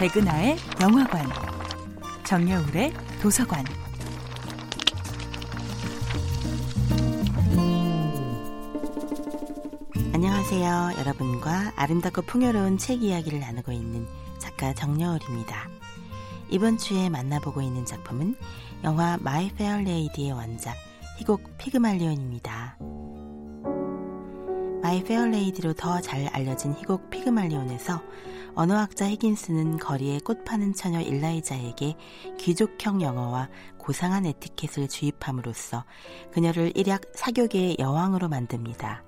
백은하의 영화관, 정여울의 도서관. 안녕하세요. 여러분과 아름답고 풍요로운 책 이야기를 나누고 있는 작가 정여울입니다. 이번 주에 만나보고 있는 작품은 영화 마이 페어 레이디의 원작 희곡 피그말리온입니다. 마이 페어 레이디로 더 잘 알려진 희곡 피그말리온에서 언어학자 히긴스는 거리에 꽃 파는 처녀 일라이자에게 귀족형 영어와 고상한 에티켓을 주입함으로써 그녀를 일약 사교계의 여왕으로 만듭니다.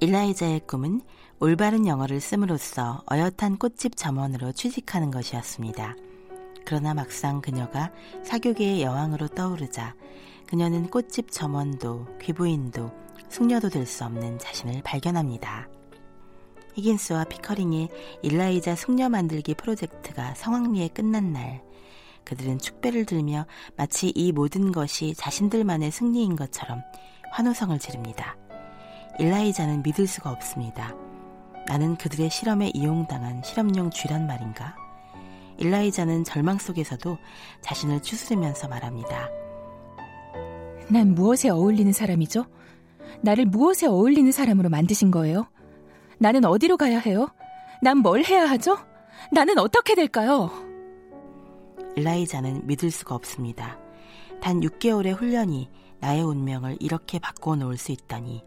일라이자의 꿈은 올바른 영어를 씀으로써 어엿한 꽃집 점원으로 취직하는 것이었습니다. 그러나 막상 그녀가 사교계의 여왕으로 떠오르자 그녀는 꽃집 점원도 귀부인도 숙녀도 될 수 없는 자신을 발견합니다. 히긴스와 피커링의 일라이자 숙녀 만들기 프로젝트가 성황리에 끝난 날 그들은 축배를 들며 마치 이 모든 것이 자신들만의 승리인 것처럼 환호성을 지릅니다. 일라이자는 믿을 수가 없습니다. 나는 그들의 실험에 이용당한 실험용 쥐란 말인가? 일라이자는 절망 속에서도 자신을 추스르면서 말합니다. 난 무엇에 어울리는 사람이죠? 나를 무엇에 어울리는 사람으로 만드신 거예요? 나는 어디로 가야 해요? 난 뭘 해야 하죠? 나는 어떻게 될까요? 일라이자는 믿을 수가 없습니다. 단 6개월의 훈련이 나의 운명을 이렇게 바꾸어 놓을 수 있다니.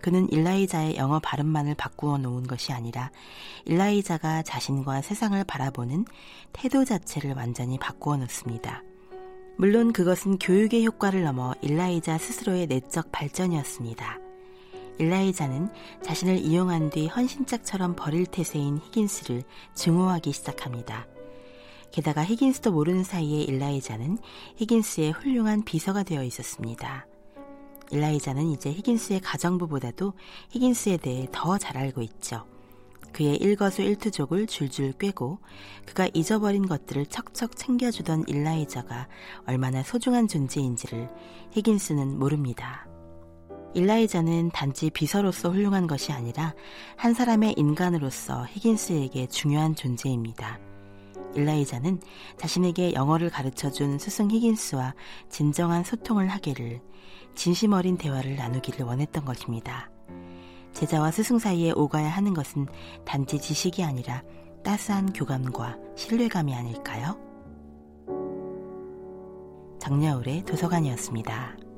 그는 일라이자의 영어 발음만을 바꾸어 놓은 것이 아니라 일라이자가 자신과 세상을 바라보는 태도 자체를 완전히 바꾸어 놓습니다. 물론 그것은 교육의 효과를 넘어 일라이자 스스로의 내적 발전이었습니다. 일라이자는 자신을 이용한 뒤 헌신짝처럼 버릴 태세인 히긴스를 증오하기 시작합니다. 게다가 히긴스도 모르는 사이에 일라이자는 히긴스의 훌륭한 비서가 되어 있었습니다. 일라이자는 이제 히긴스의 가정부보다도 히긴스에 대해 더 잘 알고 있죠. 그의 일거수 일투족을 줄줄 꿰고 그가 잊어버린 것들을 척척 챙겨주던 일라이자가 얼마나 소중한 존재인지를 히긴스는 모릅니다. 일라이자는 단지 비서로서 훌륭한 것이 아니라 한 사람의 인간으로서 히긴스에게 중요한 존재입니다. 일라이자는 자신에게 영어를 가르쳐 준 스승 히긴스와 진정한 소통을 하기를 진심 어린 대화를 나누기를 원했던 것입니다. 제자와 스승 사이에 오가야 하는 것은 단지 지식이 아니라 따스한 교감과 신뢰감이 아닐까요? 정여울의 도서관이었습니다.